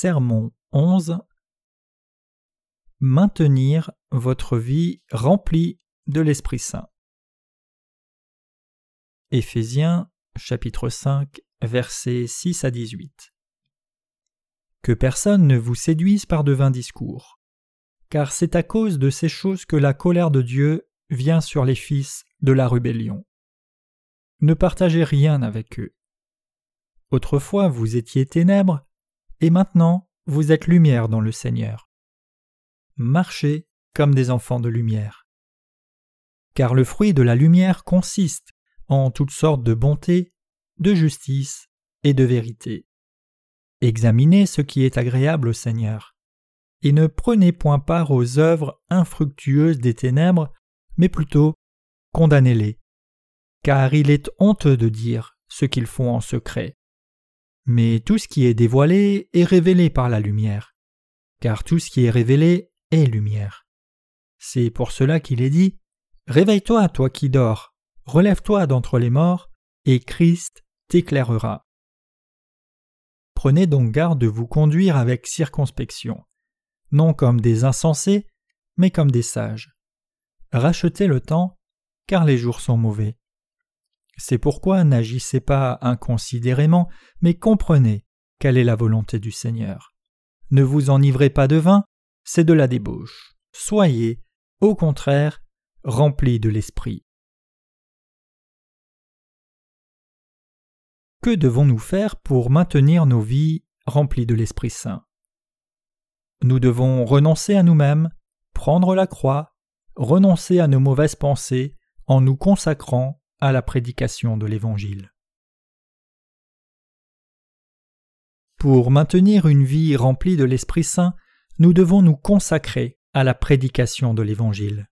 Sermon 11 Maintenir votre vie remplie de l'Esprit Saint. Éphésiens chapitre 5 versets 6 à 18 Que personne ne vous séduise par de vains discours, car c'est à cause de ces choses que la colère de Dieu vient sur les fils de la rébellion. Ne partagez rien avec eux. Autrefois vous étiez ténèbres, et maintenant vous êtes lumière dans le Seigneur. Marchez comme des enfants de lumière. Car le fruit de la lumière consiste en toutes sortes de bonté, de justice et de vérité. Examinez ce qui est agréable au Seigneur, et ne prenez point part aux œuvres infructueuses des ténèbres, mais plutôt condamnez-les, car il est honteux de dire ce qu'ils font en secret. Mais tout ce qui est dévoilé est révélé par la lumière, car tout ce qui est révélé est lumière. C'est pour cela qu'il est dit Réveille-toi, toi qui dors, relève-toi d'entre les morts, et Christ t'éclairera. Prenez donc garde de vous conduire avec circonspection, non comme des insensés, mais comme des sages. Rachetez le temps, car les jours sont mauvais. C'est pourquoi n'agissez pas inconsidérément, mais comprenez quelle est la volonté du Seigneur. Ne vous enivrez pas de vin, c'est de la débauche. Soyez, au contraire, remplis de l'Esprit. Que devons-nous faire pour maintenir nos vies remplies de l'Esprit Saint? Nous devons renoncer à nous-mêmes, prendre la croix, renoncer à nos mauvaises pensées en nous consacrant à la prédication de l'Évangile. Pour maintenir une vie remplie de l'Esprit Saint, nous devons nous consacrer à la prédication de l'Évangile.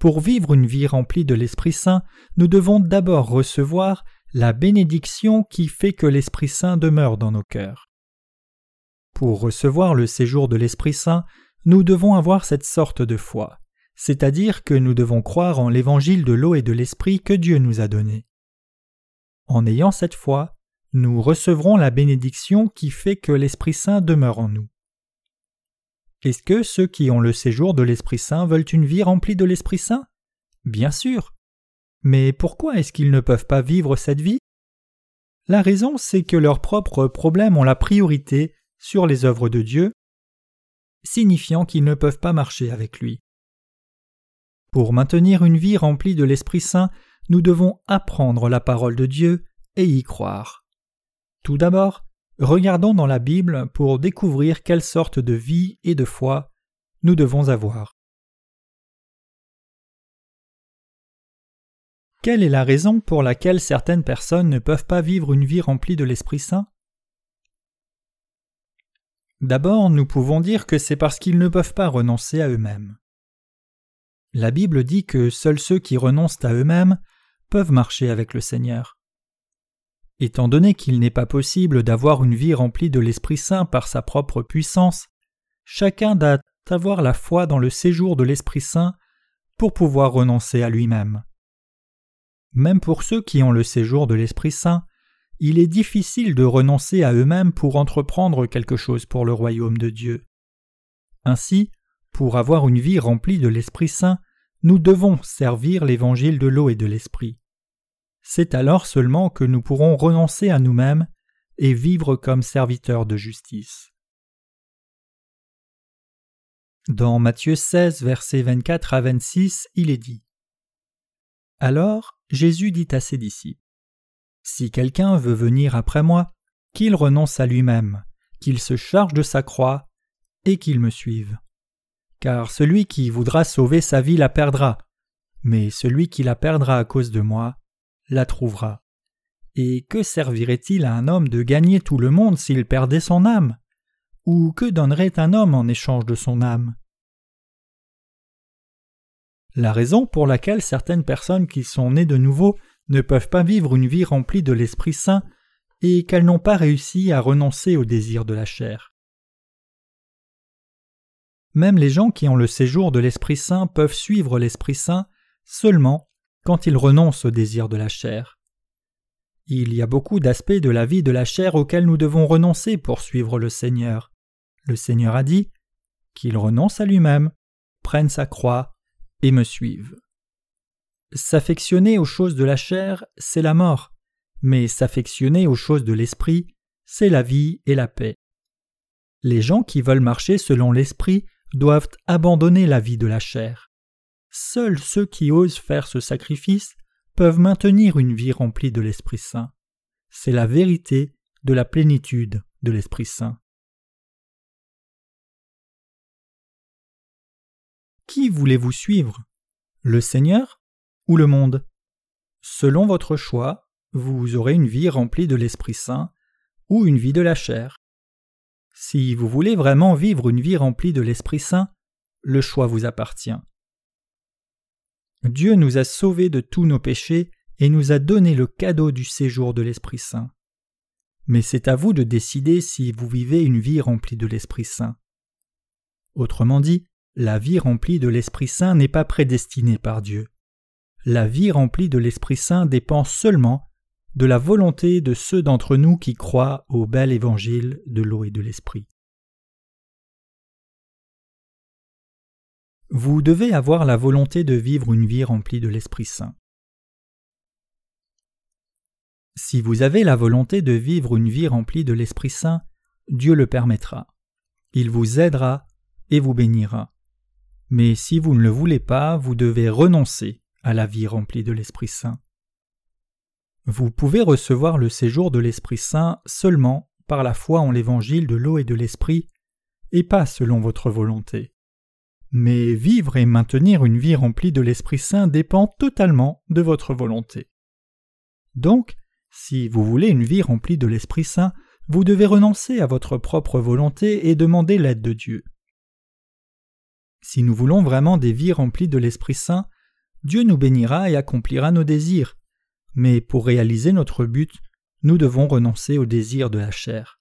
Pour vivre une vie remplie de l'Esprit Saint, nous devons d'abord recevoir la bénédiction qui fait que l'Esprit Saint demeure dans nos cœurs. Pour recevoir le séjour de l'Esprit Saint, nous devons avoir cette sorte de foi c'est-à-dire que nous devons croire en l'évangile de l'eau et de l'esprit que Dieu nous a donné. En ayant cette foi, nous recevrons la bénédiction qui fait que l'Esprit Saint demeure en nous. Est-ce que ceux qui ont le séjour de l'Esprit Saint veulent une vie remplie de l'Esprit Saint? Bien sûr. Mais pourquoi est-ce qu'ils ne peuvent pas vivre cette vie? La raison, c'est que leurs propres problèmes ont la priorité sur les œuvres de Dieu, signifiant qu'ils ne peuvent pas marcher avec lui. Pour maintenir une vie remplie de l'Esprit Saint, nous devons apprendre la parole de Dieu et y croire. Tout d'abord, regardons dans la Bible pour découvrir quelle sorte de vie et de foi nous devons avoir. Quelle est la raison pour laquelle certaines personnes ne peuvent pas vivre une vie remplie de l'Esprit Saint? D'abord, nous pouvons dire que c'est parce qu'ils ne peuvent pas renoncer à eux-mêmes. La Bible dit que seuls ceux qui renoncent à eux-mêmes peuvent marcher avec le Seigneur. Étant donné qu'il n'est pas possible d'avoir une vie remplie de l'Esprit Saint par sa propre puissance, chacun doit avoir la foi dans le séjour de l'Esprit Saint pour pouvoir renoncer à lui-même. Même pour ceux qui ont le séjour de l'Esprit Saint, il est difficile de renoncer à eux-mêmes pour entreprendre quelque chose pour le royaume de Dieu. Ainsi, pour avoir une vie remplie de l'Esprit Saint, nous devons servir l'évangile de l'eau et de l'Esprit. C'est alors seulement que nous pourrons renoncer à nous-mêmes et vivre comme serviteurs de justice. Dans Matthieu 16, versets 24 à 26, il est dit Alors Jésus dit à ses disciples Si quelqu'un veut venir après moi, qu'il renonce à lui-même, qu'il se charge de sa croix et qu'il me suive car celui qui voudra sauver sa vie la perdra, mais celui qui la perdra à cause de moi la trouvera. Et que servirait-il à un homme de gagner tout le monde s'il perdait son âme? Ou que donnerait un homme en échange de son âme? La raison pour laquelle certaines personnes qui sont nées de nouveau ne peuvent pas vivre une vie remplie de l'Esprit Saint est qu'elles n'ont pas réussi à renoncer au désir de la chair. Même les gens qui ont le séjour de l'Esprit Saint peuvent suivre l'Esprit Saint seulement quand ils renoncent au désir de la chair. Il y a beaucoup d'aspects de la vie de la chair auxquels nous devons renoncer pour suivre le Seigneur. le Seigneur a dit qu'il renonce à lui-même, prenne sa croix et me suive. S'affectionner aux choses de la chair, c'est la mort, mais s'affectionner aux choses de l'esprit, c'est la vie et la paix. Les gens qui veulent marcher selon l'esprit doivent abandonner la vie de la chair. Seuls ceux qui osent faire ce sacrifice peuvent maintenir une vie remplie de l'Esprit Saint. C'est la vérité de la plénitude de l'Esprit Saint. Qui voulez-vous suivre? Le Seigneur ou le monde? Selon votre choix, vous aurez une vie remplie de l'Esprit Saint ou une vie de la chair. Si vous voulez vraiment vivre une vie remplie de l'Esprit Saint, le choix vous appartient. Dieu nous a sauvés de tous nos péchés et nous a donné le cadeau du séjour de l'Esprit Saint. Mais c'est à vous de décider si vous vivez une vie remplie de l'Esprit Saint. Autrement dit, la vie remplie de l'Esprit Saint n'est pas prédestinée par Dieu. La vie remplie de l'Esprit Saint dépend seulement de la volonté de ceux d'entre nous qui croient au bel évangile de l'eau et de l'esprit. Vous devez avoir la volonté de vivre une vie remplie de l'Esprit Saint. Si vous avez la volonté de vivre une vie remplie de l'Esprit Saint, Dieu le permettra. Il vous aidera et vous bénira. Mais si vous ne le voulez pas, vous devez renoncer à la vie remplie de l'Esprit Saint. Vous pouvez recevoir le séjour de l'Esprit Saint seulement par la foi en l'évangile de l'eau et de l'Esprit, et pas selon votre volonté. Mais vivre et maintenir une vie remplie de l'Esprit Saint dépend totalement de votre volonté. Donc, si vous voulez une vie remplie de l'Esprit Saint, vous devez renoncer à votre propre volonté et demander l'aide de Dieu. Si nous voulons vraiment des vies remplies de l'Esprit Saint, Dieu nous bénira et accomplira nos désirs, mais pour réaliser notre but, nous devons renoncer au désir de la chair.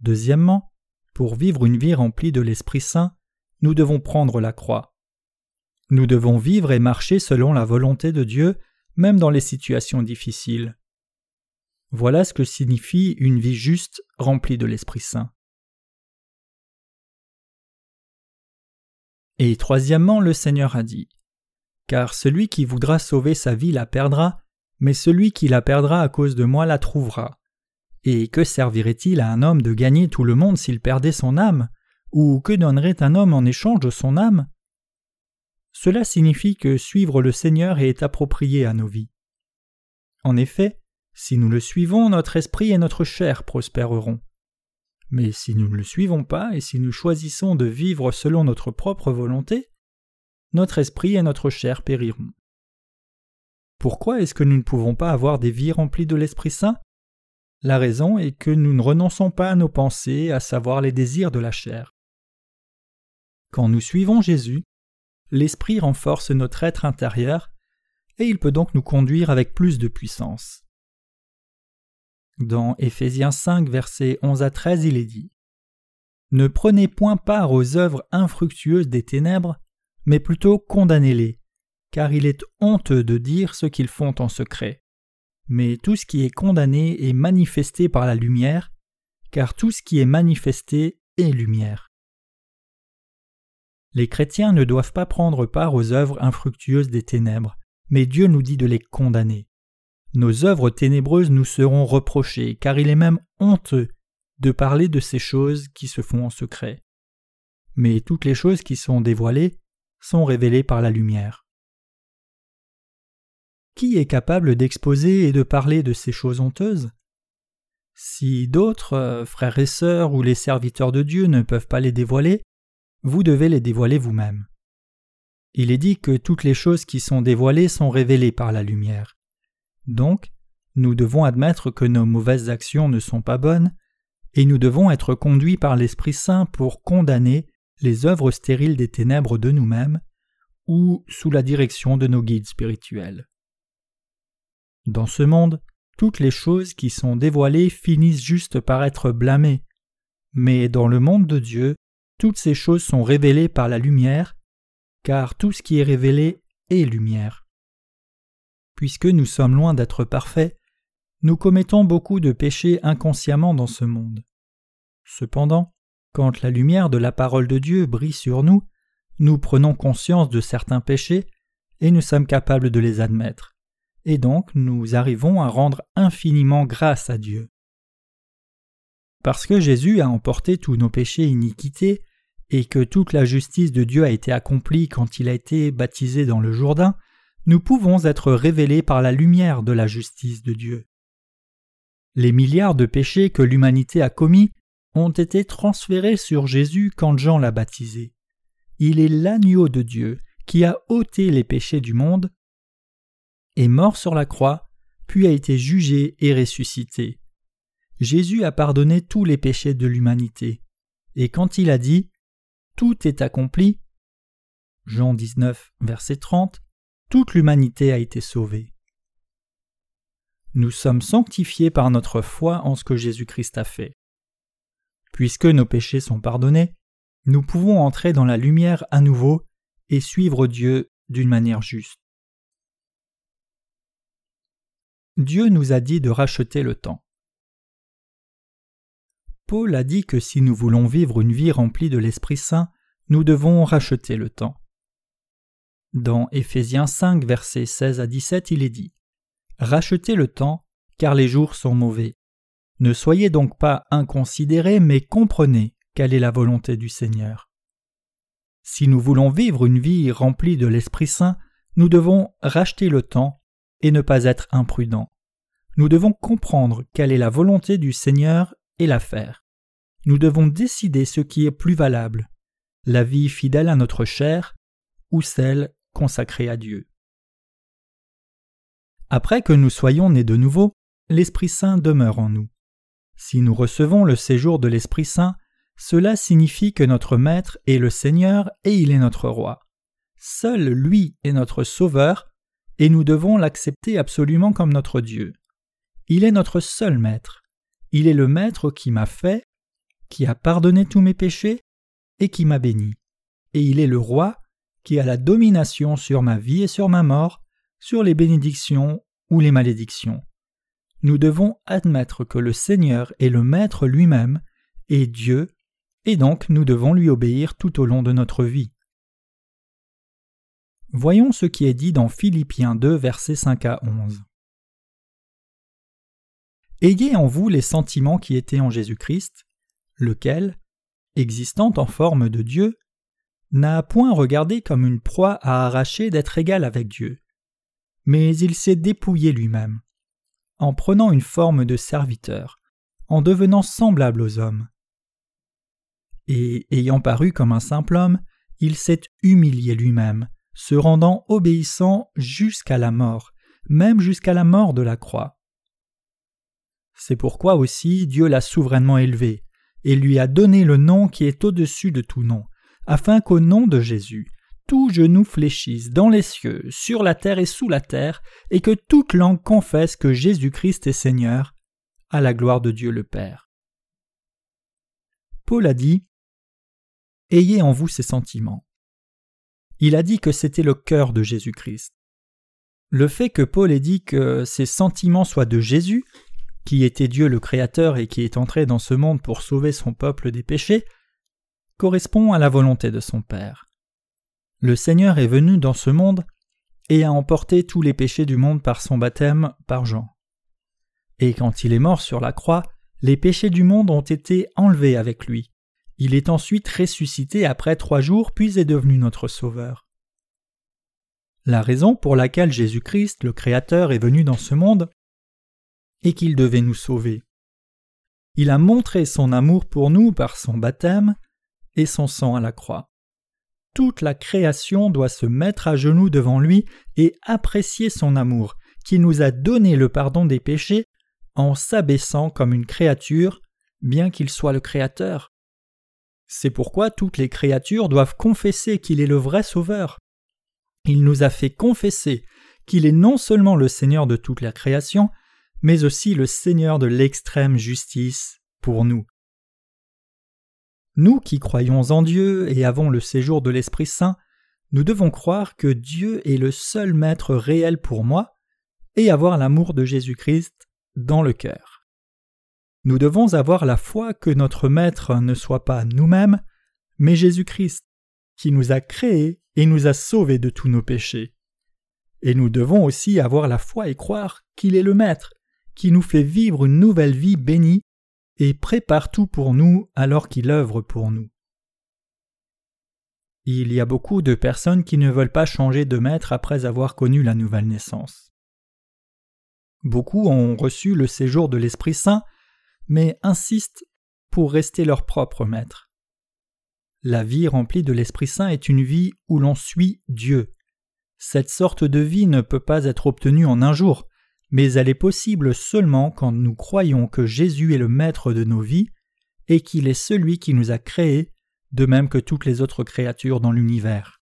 Deuxièmement, pour vivre une vie remplie de l'Esprit Saint, nous devons prendre la croix. Nous devons vivre et marcher selon la volonté de Dieu, même dans les situations difficiles. Voilà ce que signifie une vie juste remplie de l'Esprit Saint. Et troisièmement, le Seigneur a dit car celui qui voudra sauver sa vie la perdra, mais celui qui la perdra à cause de moi la trouvera. Et que servirait-il à un homme de gagner tout le monde s'il perdait son âme? Ou que donnerait un homme en échange de son âme? Cela signifie que suivre le Seigneur est approprié à nos vies. En effet, si nous le suivons, notre esprit et notre chair prospéreront. Mais si nous ne le suivons pas et si nous choisissons de vivre selon notre propre volonté, notre esprit et notre chair périront. Pourquoi est-ce que nous ne pouvons pas avoir des vies remplies de l'Esprit Saint? La raison est que nous ne renonçons pas à nos pensées, à savoir les désirs de la chair. Quand nous suivons Jésus, l'Esprit renforce notre être intérieur, et il peut donc nous conduire avec plus de puissance. Dans Éphésiens 5, versets 11 à 13, il est dit Ne prenez point part aux œuvres infructueuses des ténèbres, mais plutôt condamnez-les, car il est honteux de dire ce qu'ils font en secret. Mais tout ce qui est condamné est manifesté par la lumière, car tout ce qui est manifesté est lumière. Les chrétiens ne doivent pas prendre part aux œuvres infructueuses des ténèbres, mais Dieu nous dit de les condamner. Nos œuvres ténébreuses nous seront reprochées, car il est même honteux de parler de ces choses qui se font en secret. Mais toutes les choses qui sont dévoilées sont révélés par la lumière. Qui est capable d'exposer et de parler de ces choses honteuses? Si d'autres, euh, frères et sœurs ou les serviteurs de Dieu ne peuvent pas les dévoiler, vous devez les dévoiler vous-même. Il est dit que toutes les choses qui sont dévoilées sont révélées par la lumière. Donc, nous devons admettre que nos mauvaises actions ne sont pas bonnes, et nous devons être conduits par l'Esprit Saint pour condamner les œuvres stériles des ténèbres de nous-mêmes ou sous la direction de nos guides spirituels. Dans ce monde, toutes les choses qui sont dévoilées finissent juste par être blâmées, mais dans le monde de Dieu, toutes ces choses sont révélées par la lumière, car tout ce qui est révélé est lumière. Puisque nous sommes loin d'être parfaits, nous commettons beaucoup de péchés inconsciemment dans ce monde. Cependant, quand la lumière de la parole de Dieu brille sur nous, nous prenons conscience de certains péchés et nous sommes capables de les admettre. Et donc nous arrivons à rendre infiniment grâce à Dieu. Parce que Jésus a emporté tous nos péchés iniquités et que toute la justice de Dieu a été accomplie quand il a été baptisé dans le Jourdain, nous pouvons être révélés par la lumière de la justice de Dieu. Les milliards de péchés que l'humanité a commis ont été transférés sur Jésus quand Jean l'a baptisé. Il est l'agneau de Dieu qui a ôté les péchés du monde, est mort sur la croix, puis a été jugé et ressuscité. Jésus a pardonné tous les péchés de l'humanité. Et quand il a dit Tout est accompli, Jean 19, verset 30, toute l'humanité a été sauvée. Nous sommes sanctifiés par notre foi en ce que Jésus-Christ a fait. Puisque nos péchés sont pardonnés, nous pouvons entrer dans la lumière à nouveau et suivre Dieu d'une manière juste. Dieu nous a dit de racheter le temps. Paul a dit que si nous voulons vivre une vie remplie de l'Esprit Saint, nous devons racheter le temps. Dans Éphésiens 5, versets 16 à 17, il est dit Rachetez le temps, car les jours sont mauvais. Ne soyez donc pas inconsidérés, mais comprenez quelle est la volonté du Seigneur. Si nous voulons vivre une vie remplie de l'Esprit Saint, nous devons racheter le temps et ne pas être imprudents. Nous devons comprendre quelle est la volonté du Seigneur et la faire. Nous devons décider ce qui est plus valable, la vie fidèle à notre chair ou celle consacrée à Dieu. Après que nous soyons nés de nouveau, l'Esprit Saint demeure en nous. Si nous recevons le séjour de l'Esprit Saint, cela signifie que notre Maître est le Seigneur et il est notre Roi. Seul lui est notre Sauveur, et nous devons l'accepter absolument comme notre Dieu. Il est notre seul Maître. Il est le Maître qui m'a fait, qui a pardonné tous mes péchés, et qui m'a béni. Et il est le Roi qui a la domination sur ma vie et sur ma mort, sur les bénédictions ou les malédictions. Nous devons admettre que le Seigneur est le Maître lui-même, et Dieu et donc nous devons lui obéir tout au long de notre vie. Voyons ce qui est dit dans Philippiens 2, versets 5 à 11. Ayez en vous les sentiments qui étaient en Jésus-Christ, lequel, existant en forme de Dieu, n'a point regardé comme une proie à arracher d'être égal avec Dieu, mais il s'est dépouillé lui-même, en prenant une forme de serviteur, en devenant semblable aux hommes et ayant paru comme un simple homme, il s'est humilié lui-même, se rendant obéissant jusqu'à la mort, même jusqu'à la mort de la croix. C'est pourquoi aussi Dieu l'a souverainement élevé, et lui a donné le nom qui est au-dessus de tout nom, afin qu'au nom de Jésus, tout genou fléchisse dans les cieux, sur la terre et sous la terre, et que toute langue confesse que Jésus-Christ est Seigneur, à la gloire de Dieu le Père. Paul a dit Ayez en vous ces sentiments. Il a dit que c'était le cœur de Jésus-Christ. Le fait que Paul ait dit que ces sentiments soient de Jésus, qui était Dieu le Créateur et qui est entré dans ce monde pour sauver son peuple des péchés, correspond à la volonté de son Père. Le Seigneur est venu dans ce monde et a emporté tous les péchés du monde par son baptême par Jean. Et quand il est mort sur la croix, les péchés du monde ont été enlevés avec lui. Il est ensuite ressuscité après trois jours puis est devenu notre Sauveur. La raison pour laquelle Jésus-Christ, le Créateur, est venu dans ce monde est qu'il devait nous sauver. Il a montré son amour pour nous par son baptême et son sang à la croix. Toute la création doit se mettre à genoux devant lui et apprécier son amour, qui nous a donné le pardon des péchés en s'abaissant comme une créature, bien qu'il soit le Créateur. C'est pourquoi toutes les créatures doivent confesser qu'il est le vrai Sauveur. Il nous a fait confesser qu'il est non seulement le Seigneur de toute la création, mais aussi le Seigneur de l'extrême justice pour nous. Nous qui croyons en Dieu et avons le séjour de l'Esprit Saint, nous devons croire que Dieu est le seul Maître réel pour moi et avoir l'amour de Jésus-Christ dans le cœur. nous devons avoir la foi que notre Maître ne soit pas nous-mêmes, mais Jésus-Christ, qui nous a créés et nous a sauvés de tous nos péchés. Et nous devons aussi avoir la foi et croire qu'il est le Maître, qui nous fait vivre une nouvelle vie bénie et prépare tout pour nous alors qu'il œuvre pour nous. Il y a beaucoup de personnes qui ne veulent pas changer de maître après avoir connu la nouvelle naissance. Beaucoup ont reçu le séjour de l'Esprit Saint, mais insistent pour rester leur propre maître. La vie remplie de l'Esprit Saint est une vie où l'on suit Dieu. Cette sorte de vie ne peut pas être obtenue en un jour, mais elle est possible seulement quand nous croyons que Jésus est le Maître de nos vies et qu'il est celui qui nous a créés, de même que toutes les autres créatures dans l'univers.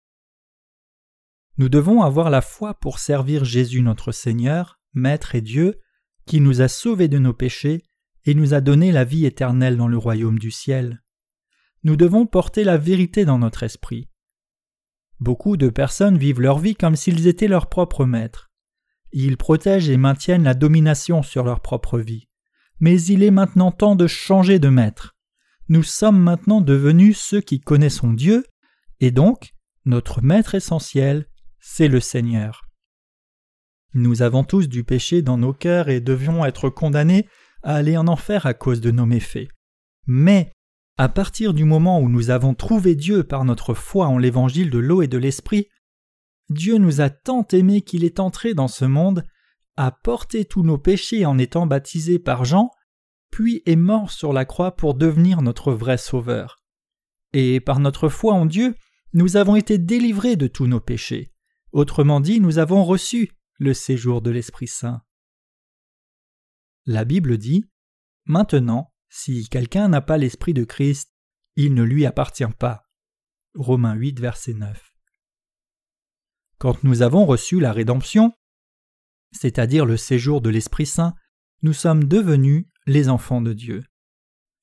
Nous devons avoir la foi pour servir Jésus notre Seigneur, Maître et Dieu, qui nous a sauvés de nos péchés et nous a donné la vie éternelle dans le royaume du ciel. Nous devons porter la vérité dans notre esprit. Beaucoup de personnes vivent leur vie comme s'ils étaient leurs propres maîtres. Ils protègent et maintiennent la domination sur leur propre vie. Mais il est maintenant temps de changer de maître. Nous sommes maintenant devenus ceux qui connaissons Dieu, et donc notre maître essentiel, c'est le Seigneur. Nous avons tous du péché dans nos cœurs et devions être condamnés à aller en enfer à cause de nos méfaits. Mais, à partir du moment où nous avons trouvé Dieu par notre foi en l'évangile de l'eau et de l'esprit, Dieu nous a tant aimés qu'il est entré dans ce monde, a porté tous nos péchés en étant baptisé par Jean, puis est mort sur la croix pour devenir notre vrai Sauveur. Et par notre foi en Dieu, nous avons été délivrés de tous nos péchés. Autrement dit, nous avons reçu le séjour de l'Esprit Saint. La Bible dit Maintenant, si quelqu'un n'a pas l'Esprit de Christ, il ne lui appartient pas. Romains 8, verset 9. Quand nous avons reçu la rédemption, c'est-à-dire le séjour de l'Esprit Saint, nous sommes devenus les enfants de Dieu.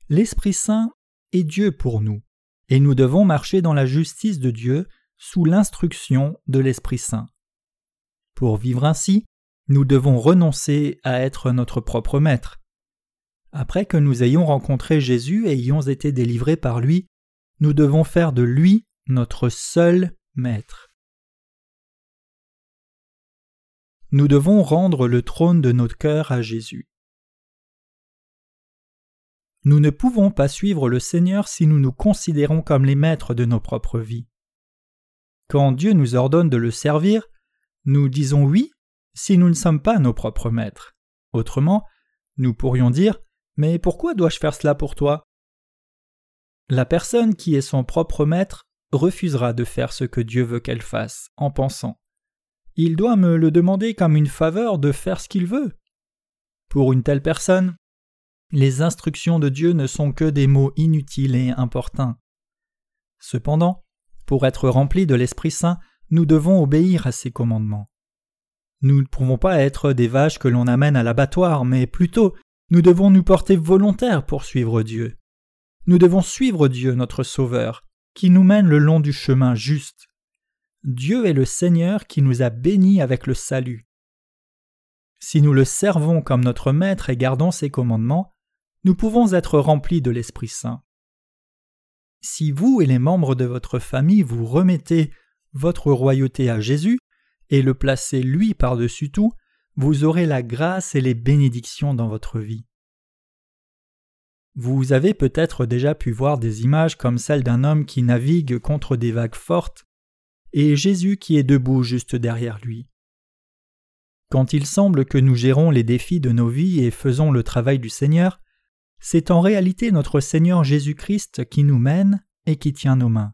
L'Esprit Saint est Dieu pour nous, et nous devons marcher dans la justice de Dieu sous l'instruction de l'Esprit Saint. Pour vivre ainsi, nous devons renoncer à être notre propre maître. Après que nous ayons rencontré Jésus et ayons été délivrés par lui, nous devons faire de lui notre seul maître. Nous devons rendre le trône de notre cœur à Jésus. Nous ne pouvons pas suivre le Seigneur si nous nous considérons comme les maîtres de nos propres vies. Quand Dieu nous ordonne de le servir, nous disons oui si nous ne sommes pas nos propres maîtres. Autrement, nous pourrions dire Mais pourquoi dois-je faire cela pour toi? La personne qui est son propre maître refusera de faire ce que Dieu veut qu'elle fasse en pensant il doit me le demander comme une faveur de faire ce qu'il veut. Pour une telle personne, les instructions de Dieu ne sont que des mots inutiles et importuns. Cependant, pour être remplis de l'Esprit Saint, nous devons obéir à ses commandements. Nous ne pouvons pas être des vaches que l'on amène à l'abattoir, mais plutôt nous devons nous porter volontaires pour suivre Dieu. Nous devons suivre Dieu, notre Sauveur, qui nous mène le long du chemin juste. Dieu est le Seigneur qui nous a bénis avec le salut. Si nous le servons comme notre Maître et gardons ses commandements, nous pouvons être remplis de l'Esprit Saint. Si vous et les membres de votre famille vous remettez votre royauté à Jésus et le placez lui par-dessus tout, vous aurez la grâce et les bénédictions dans votre vie. Vous avez peut-être déjà pu voir des images comme celle d'un homme qui navigue contre des vagues fortes et Jésus qui est debout juste derrière lui. Quand il semble que nous gérons les défis de nos vies et faisons le travail du Seigneur, c'est en réalité notre Seigneur Jésus-Christ qui nous mène et qui tient nos mains.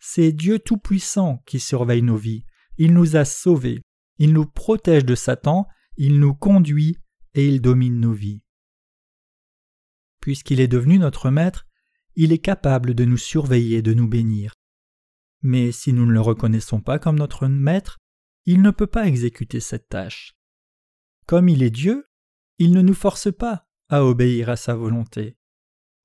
C'est Dieu Tout-Puissant qui surveille nos vies, il nous a sauvés, il nous protège de Satan, il nous conduit et il domine nos vies. Puisqu'il est devenu notre Maître, il est capable de nous surveiller et de nous bénir. Mais si nous ne le reconnaissons pas comme notre maître, il ne peut pas exécuter cette tâche. Comme il est Dieu, il ne nous force pas à obéir à sa volonté.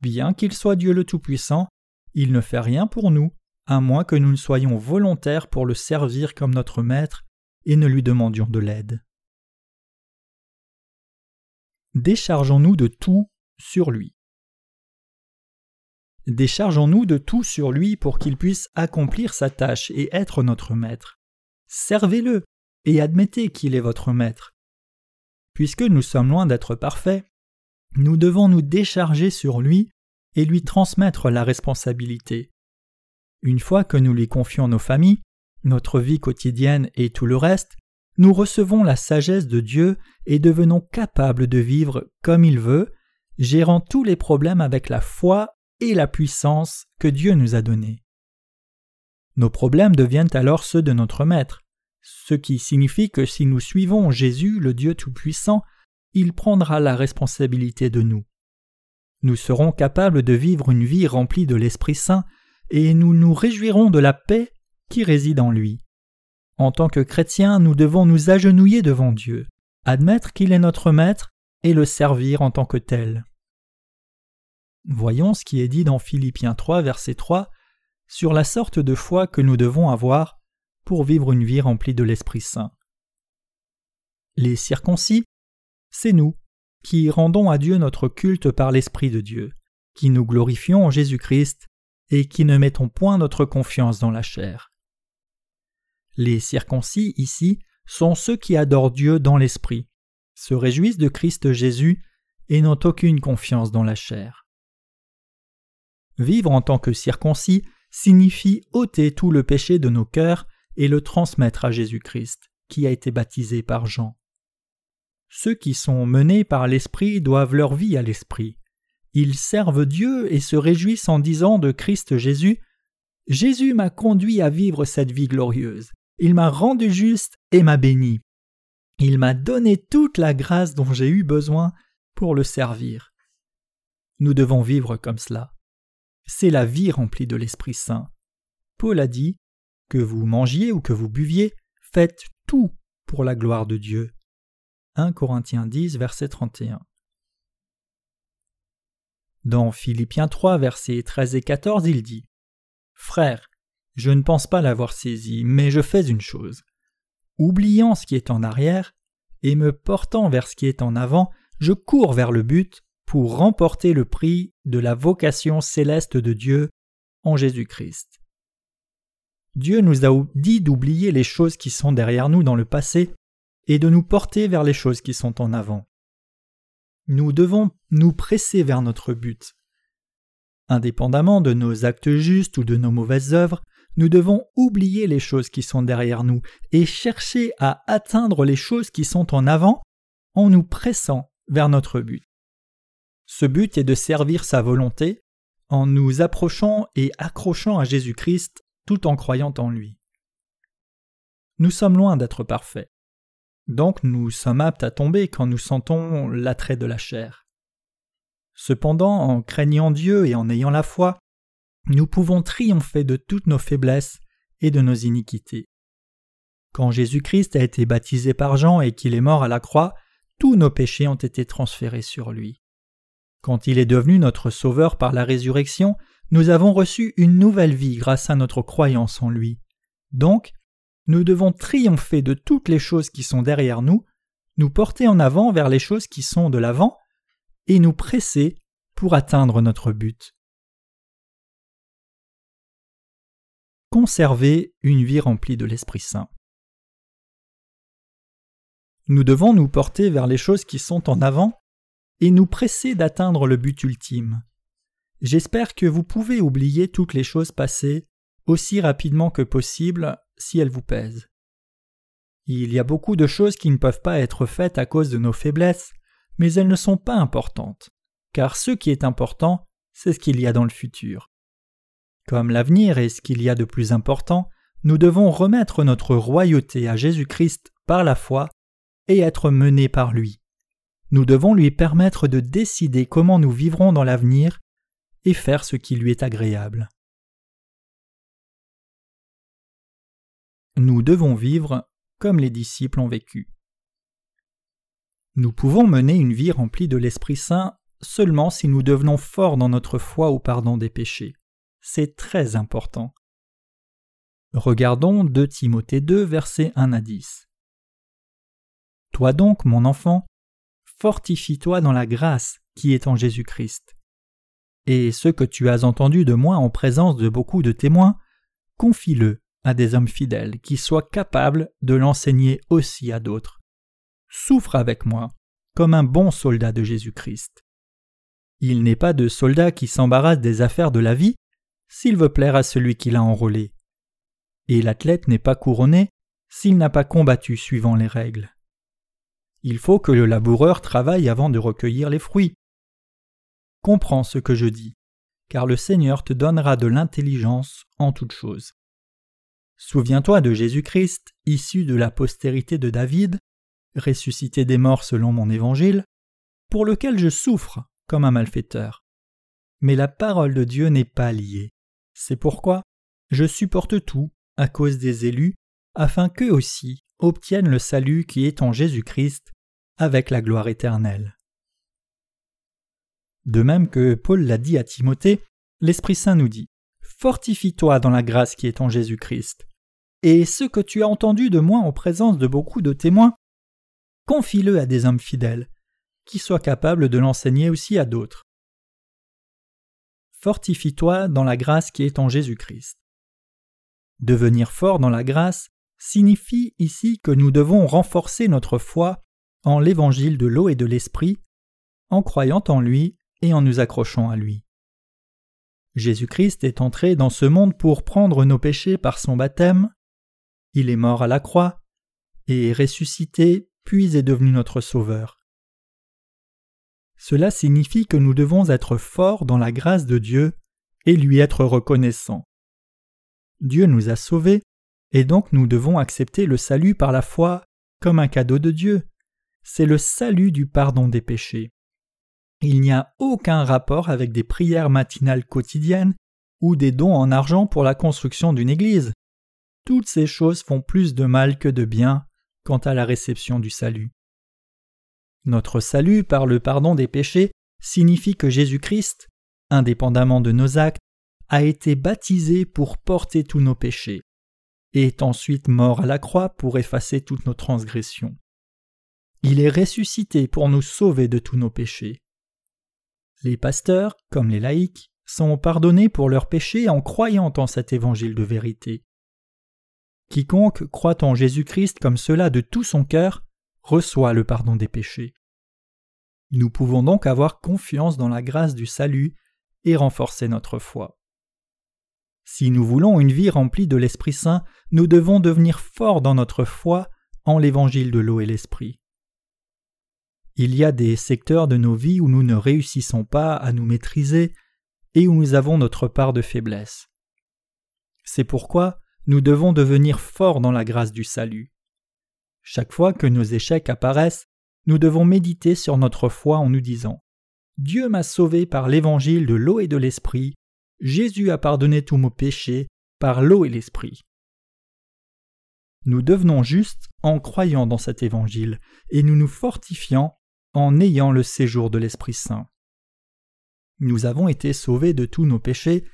Bien qu'il soit Dieu le Tout-Puissant, il ne fait rien pour nous, à moins que nous ne soyons volontaires pour le servir comme notre maître et ne lui demandions de l'aide. Déchargeons-nous de tout sur lui. Déchargeons-nous de tout sur lui pour qu'il puisse accomplir sa tâche et être notre maître. Servez-le et admettez qu'il est votre maître. Puisque nous sommes loin d'être parfaits, nous devons nous décharger sur lui et lui transmettre la responsabilité. Une fois que nous lui confions nos familles, notre vie quotidienne et tout le reste, nous recevons la sagesse de Dieu et devenons capables de vivre comme il veut, gérant tous les problèmes avec la foi la puissance que Dieu nous a donnée. Nos problèmes deviennent alors ceux de notre Maître, ce qui signifie que si nous suivons Jésus, le Dieu Tout-Puissant, il prendra la responsabilité de nous. Nous serons capables de vivre une vie remplie de l'Esprit Saint et nous nous réjouirons de la paix qui réside en lui. En tant que chrétiens, nous devons nous agenouiller devant Dieu, admettre qu'il est notre Maître et le servir en tant que tel. Voyons ce qui est dit dans Philippiens 3, verset 3, sur la sorte de foi que nous devons avoir pour vivre une vie remplie de l'Esprit Saint. Les circoncis, c'est nous qui rendons à Dieu notre culte par l'Esprit de Dieu, qui nous glorifions en Jésus-Christ et qui ne mettons point notre confiance dans la chair. Les circoncis ici sont ceux qui adorent Dieu dans l'Esprit, se réjouissent de Christ Jésus et n'ont aucune confiance dans la chair. Vivre en tant que circoncis signifie ôter tout le péché de nos cœurs et le transmettre à Jésus-Christ, qui a été baptisé par Jean. Ceux qui sont menés par l'Esprit doivent leur vie à l'Esprit. Ils servent Dieu et se réjouissent en disant de Christ Jésus Jésus m'a conduit à vivre cette vie glorieuse. Il m'a rendu juste et m'a béni. Il m'a donné toute la grâce dont j'ai eu besoin pour le servir. Nous devons vivre comme cela. C'est la vie remplie de l'Esprit Saint. Paul a dit Que vous mangiez ou que vous buviez, faites tout pour la gloire de Dieu. 1 Corinthiens 10, verset 31. Dans Philippiens 3, versets 13 et 14, il dit Frère, je ne pense pas l'avoir saisi, mais je fais une chose. Oubliant ce qui est en arrière, et me portant vers ce qui est en avant, je cours vers le but pour remporter le prix de la vocation céleste de Dieu en Jésus-Christ. Dieu nous a dit d'oublier les choses qui sont derrière nous dans le passé et de nous porter vers les choses qui sont en avant. Nous devons nous presser vers notre but. Indépendamment de nos actes justes ou de nos mauvaises œuvres, nous devons oublier les choses qui sont derrière nous et chercher à atteindre les choses qui sont en avant en nous pressant vers notre but. Ce but est de servir sa volonté en nous approchant et accrochant à Jésus-Christ tout en croyant en lui. Nous sommes loin d'être parfaits. Donc nous sommes aptes à tomber quand nous sentons l'attrait de la chair. Cependant, en craignant Dieu et en ayant la foi, nous pouvons triompher de toutes nos faiblesses et de nos iniquités. Quand Jésus-Christ a été baptisé par Jean et qu'il est mort à la croix, tous nos péchés ont été transférés sur lui. Quand il est devenu notre Sauveur par la résurrection, nous avons reçu une nouvelle vie grâce à notre croyance en lui. Donc, nous devons triompher de toutes les choses qui sont derrière nous, nous porter en avant vers les choses qui sont de l'avant, et nous presser pour atteindre notre but. Conserver une vie remplie de l'Esprit Saint. Nous devons nous porter vers les choses qui sont en avant et nous presser d'atteindre le but ultime. J'espère que vous pouvez oublier toutes les choses passées aussi rapidement que possible si elles vous pèsent. Il y a beaucoup de choses qui ne peuvent pas être faites à cause de nos faiblesses, mais elles ne sont pas importantes, car ce qui est important, c'est ce qu'il y a dans le futur. Comme l'avenir est ce qu'il y a de plus important, nous devons remettre notre royauté à Jésus-Christ par la foi et être menés par lui. Nous devons lui permettre de décider comment nous vivrons dans l'avenir et faire ce qui lui est agréable. Nous devons vivre comme les disciples ont vécu. Nous pouvons mener une vie remplie de l'Esprit Saint seulement si nous devenons forts dans notre foi au pardon des péchés. C'est très important. Regardons 2 Timothée 2, versets 1 à 10. Toi donc, mon enfant, fortifie-toi dans la grâce qui est en Jésus-Christ. Et ce que tu as entendu de moi en présence de beaucoup de témoins, confie-le à des hommes fidèles qui soient capables de l'enseigner aussi à d'autres. Souffre avec moi, comme un bon soldat de Jésus-Christ. Il n'est pas de soldat qui s'embarrasse des affaires de la vie s'il veut plaire à celui qui l'a enrôlé. Et l'athlète n'est pas couronné s'il n'a pas combattu suivant les règles. Il faut que le laboureur travaille avant de recueillir les fruits. Comprends ce que je dis, car le Seigneur te donnera de l'intelligence en toutes choses. Souviens-toi de Jésus-Christ, issu de la postérité de David, ressuscité des morts selon mon évangile, pour lequel je souffre comme un malfaiteur. Mais la parole de Dieu n'est pas liée. C'est pourquoi je supporte tout à cause des élus, afin qu'eux aussi obtiennent le salut qui est en Jésus-Christ avec la gloire éternelle. De même que Paul l'a dit à Timothée, l'Esprit Saint nous dit Fortifie-toi dans la grâce qui est en Jésus-Christ. Et ce que tu as entendu de moi en présence de beaucoup de témoins, confie-le à des hommes fidèles, qui soient capables de l'enseigner aussi à d'autres. Fortifie-toi dans la grâce qui est en Jésus-Christ. Devenir fort dans la grâce signifie ici que nous devons renforcer notre foi en l'évangile de l'eau et de l'esprit, en croyant en lui et en nous accrochant à lui. Jésus-Christ est entré dans ce monde pour prendre nos péchés par son baptême, il est mort à la croix, et est ressuscité, puis est devenu notre Sauveur. Cela signifie que nous devons être forts dans la grâce de Dieu et lui être reconnaissants. Dieu nous a sauvés, et donc nous devons accepter le salut par la foi comme un cadeau de Dieu. C'est le salut du pardon des péchés. Il n'y a aucun rapport avec des prières matinales quotidiennes ou des dons en argent pour la construction d'une église. Toutes ces choses font plus de mal que de bien quant à la réception du salut. Notre salut par le pardon des péchés signifie que Jésus-Christ, indépendamment de nos actes, a été baptisé pour porter tous nos péchés, et est ensuite mort à la croix pour effacer toutes nos transgressions. Il est ressuscité pour nous sauver de tous nos péchés. Les pasteurs, comme les laïcs, sont pardonnés pour leurs péchés en croyant en cet évangile de vérité. Quiconque croit en Jésus-Christ comme cela de tout son cœur reçoit le pardon des péchés. Nous pouvons donc avoir confiance dans la grâce du salut et renforcer notre foi. Si nous voulons une vie remplie de l'Esprit Saint, nous devons devenir forts dans notre foi en l'évangile de l'eau et l'Esprit. Il y a des secteurs de nos vies où nous ne réussissons pas à nous maîtriser et où nous avons notre part de faiblesse. C'est pourquoi nous devons devenir forts dans la grâce du salut. Chaque fois que nos échecs apparaissent, nous devons méditer sur notre foi en nous disant Dieu m'a sauvé par l'évangile de l'eau et de l'esprit, Jésus a pardonné tous mes péchés par l'eau et l'esprit. Nous devenons justes en croyant dans cet évangile et nous nous fortifiant en ayant le séjour de l'Esprit Saint. Nous avons été sauvés de tous nos péchés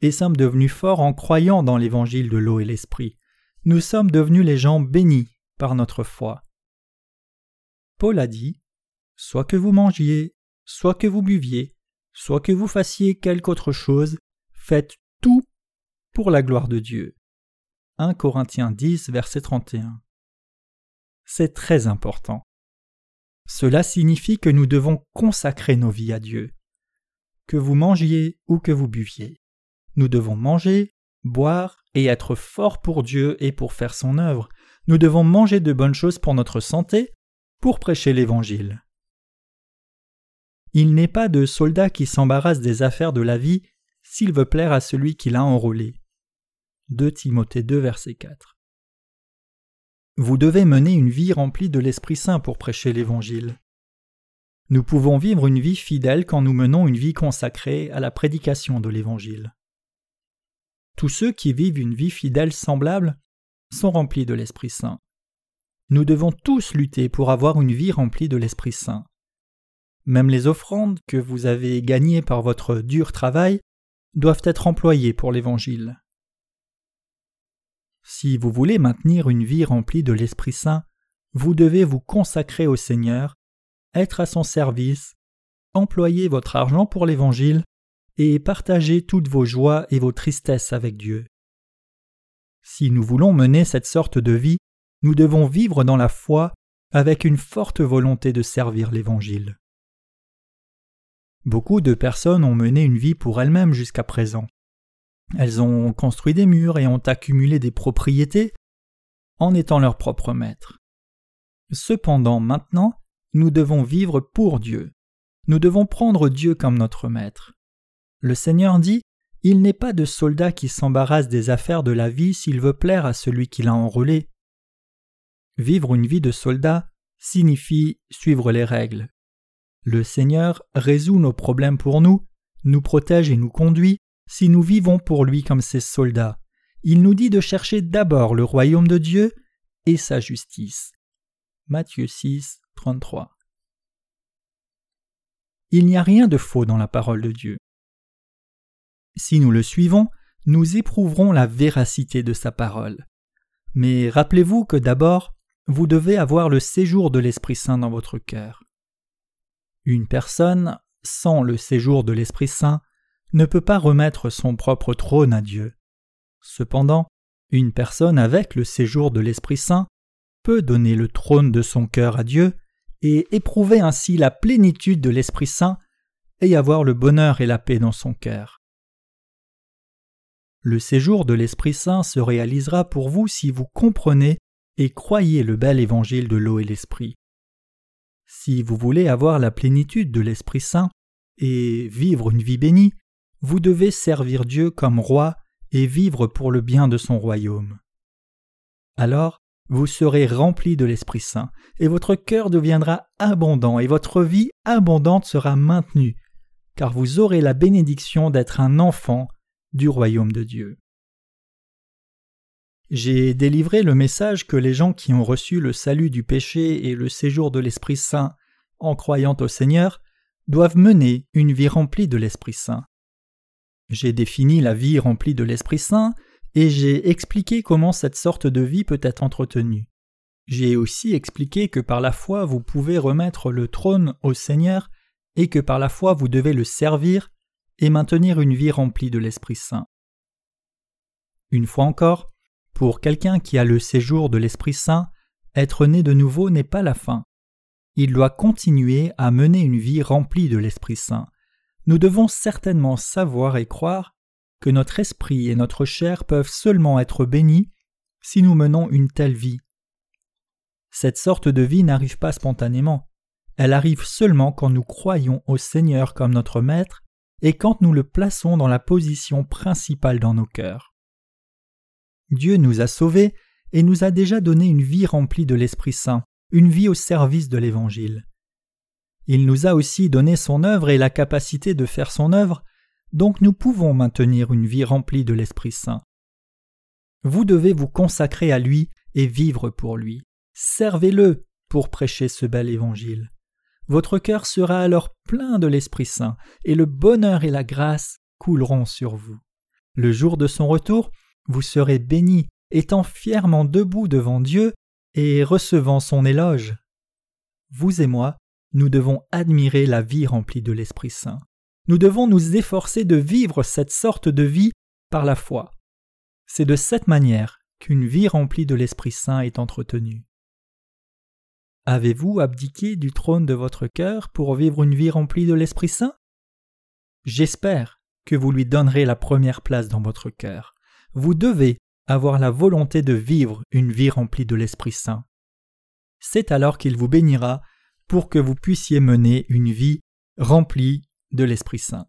et sommes devenus forts en croyant dans l'évangile de l'eau et l'Esprit. Nous sommes devenus les gens bénis par notre foi. Paul a dit Soit que vous mangiez, soit que vous buviez, soit que vous fassiez quelque autre chose, faites tout pour la gloire de Dieu. 1 Corinthiens 10, verset 31. C'est très important. Cela signifie que nous devons consacrer nos vies à Dieu. Que vous mangiez ou que vous buviez. Nous devons manger, boire et être forts pour Dieu et pour faire son œuvre. Nous devons manger de bonnes choses pour notre santé, pour prêcher l'Évangile. Il n'est pas de soldat qui s'embarrasse des affaires de la vie s'il veut plaire à celui qui l'a enrôlé. 2 Timothée 2, verset 4. Vous devez mener une vie remplie de l'Esprit Saint pour prêcher l'Évangile. Nous pouvons vivre une vie fidèle quand nous menons une vie consacrée à la prédication de l'Évangile. Tous ceux qui vivent une vie fidèle semblable sont remplis de l'Esprit Saint. Nous devons tous lutter pour avoir une vie remplie de l'Esprit Saint. Même les offrandes que vous avez gagnées par votre dur travail doivent être employées pour l'Évangile. Si vous voulez maintenir une vie remplie de l'Esprit Saint, vous devez vous consacrer au Seigneur, être à son service, employez votre argent pour l'Évangile et partagez toutes vos joies et vos tristesses avec Dieu. Si nous voulons mener cette sorte de vie, nous devons vivre dans la foi avec une forte volonté de servir l'Évangile. Beaucoup de personnes ont mené une vie pour elles-mêmes jusqu'à présent. Elles ont construit des murs et ont accumulé des propriétés en étant leurs propres maîtres. Cependant, maintenant, nous devons vivre pour Dieu. Nous devons prendre Dieu comme notre maître. Le Seigneur dit Il n'est pas de soldat qui s'embarrasse des affaires de la vie s'il veut plaire à celui qui l'a enrôlé. Vivre une vie de soldat signifie suivre les règles. Le Seigneur résout nos problèmes pour nous, nous protège et nous conduit si nous vivons pour lui comme ses soldats. Il nous dit de chercher d'abord le royaume de Dieu et sa justice. Matthieu 6, 33. Il n'y a rien de faux dans la parole de Dieu. Si nous le suivons, nous éprouverons la véracité de sa parole. Mais rappelez-vous que d'abord, vous devez avoir le séjour de l'Esprit Saint dans votre cœur. Une personne, sans le séjour de l'Esprit Saint, ne peut pas remettre son propre trône à Dieu. Cependant, une personne avec le séjour de l'Esprit Saint peut donner le trône de son cœur à Dieu et éprouver ainsi la plénitude de l'Esprit Saint et avoir le bonheur et la paix dans son cœur. Le séjour de l'Esprit Saint se réalisera pour vous si vous comprenez et croyez le bel évangile de l'eau et l'Esprit. Si vous voulez avoir la plénitude de l'Esprit Saint et vivre une vie bénie, vous devez servir Dieu comme roi et vivre pour le bien de son royaume. Alors, vous serez rempli de l'Esprit Saint, et votre cœur deviendra abondant, et votre vie abondante sera maintenue, car vous aurez la bénédiction d'être un enfant du royaume de Dieu. J'ai délivré le message que les gens qui ont reçu le salut du péché et le séjour de l'Esprit Saint en croyant au Seigneur doivent mener une vie remplie de l'Esprit Saint. J'ai défini la vie remplie de l'Esprit Saint et j'ai expliqué comment cette sorte de vie peut être entretenue. J'ai aussi expliqué que par la foi vous pouvez remettre le trône au Seigneur et que par la foi vous devez le servir et maintenir une vie remplie de l'Esprit Saint. Une fois encore, pour quelqu'un qui a le séjour de l'Esprit Saint, être né de nouveau n'est pas la fin. Il doit continuer à mener une vie remplie de l'Esprit Saint. Nous devons certainement savoir et croire que notre esprit et notre chair peuvent seulement être bénis si nous menons une telle vie. Cette sorte de vie n'arrive pas spontanément, elle arrive seulement quand nous croyons au Seigneur comme notre Maître et quand nous le plaçons dans la position principale dans nos cœurs. Dieu nous a sauvés et nous a déjà donné une vie remplie de l'Esprit Saint, une vie au service de l'Évangile. Il nous a aussi donné son œuvre et la capacité de faire son œuvre donc nous pouvons maintenir une vie remplie de l'Esprit Saint. Vous devez vous consacrer à lui et vivre pour lui. Servez-le pour prêcher ce bel évangile. Votre cœur sera alors plein de l'Esprit Saint, et le bonheur et la grâce couleront sur vous. Le jour de son retour, vous serez bénis, étant fièrement debout devant Dieu et recevant son éloge. Vous et moi, nous devons admirer la vie remplie de l'Esprit Saint nous devons nous efforcer de vivre cette sorte de vie par la foi. C'est de cette manière qu'une vie remplie de l'Esprit Saint est entretenue. Avez-vous abdiqué du trône de votre cœur pour vivre une vie remplie de l'Esprit Saint? J'espère que vous lui donnerez la première place dans votre cœur. Vous devez avoir la volonté de vivre une vie remplie de l'Esprit Saint. C'est alors qu'il vous bénira pour que vous puissiez mener une vie remplie de l'Esprit Saint.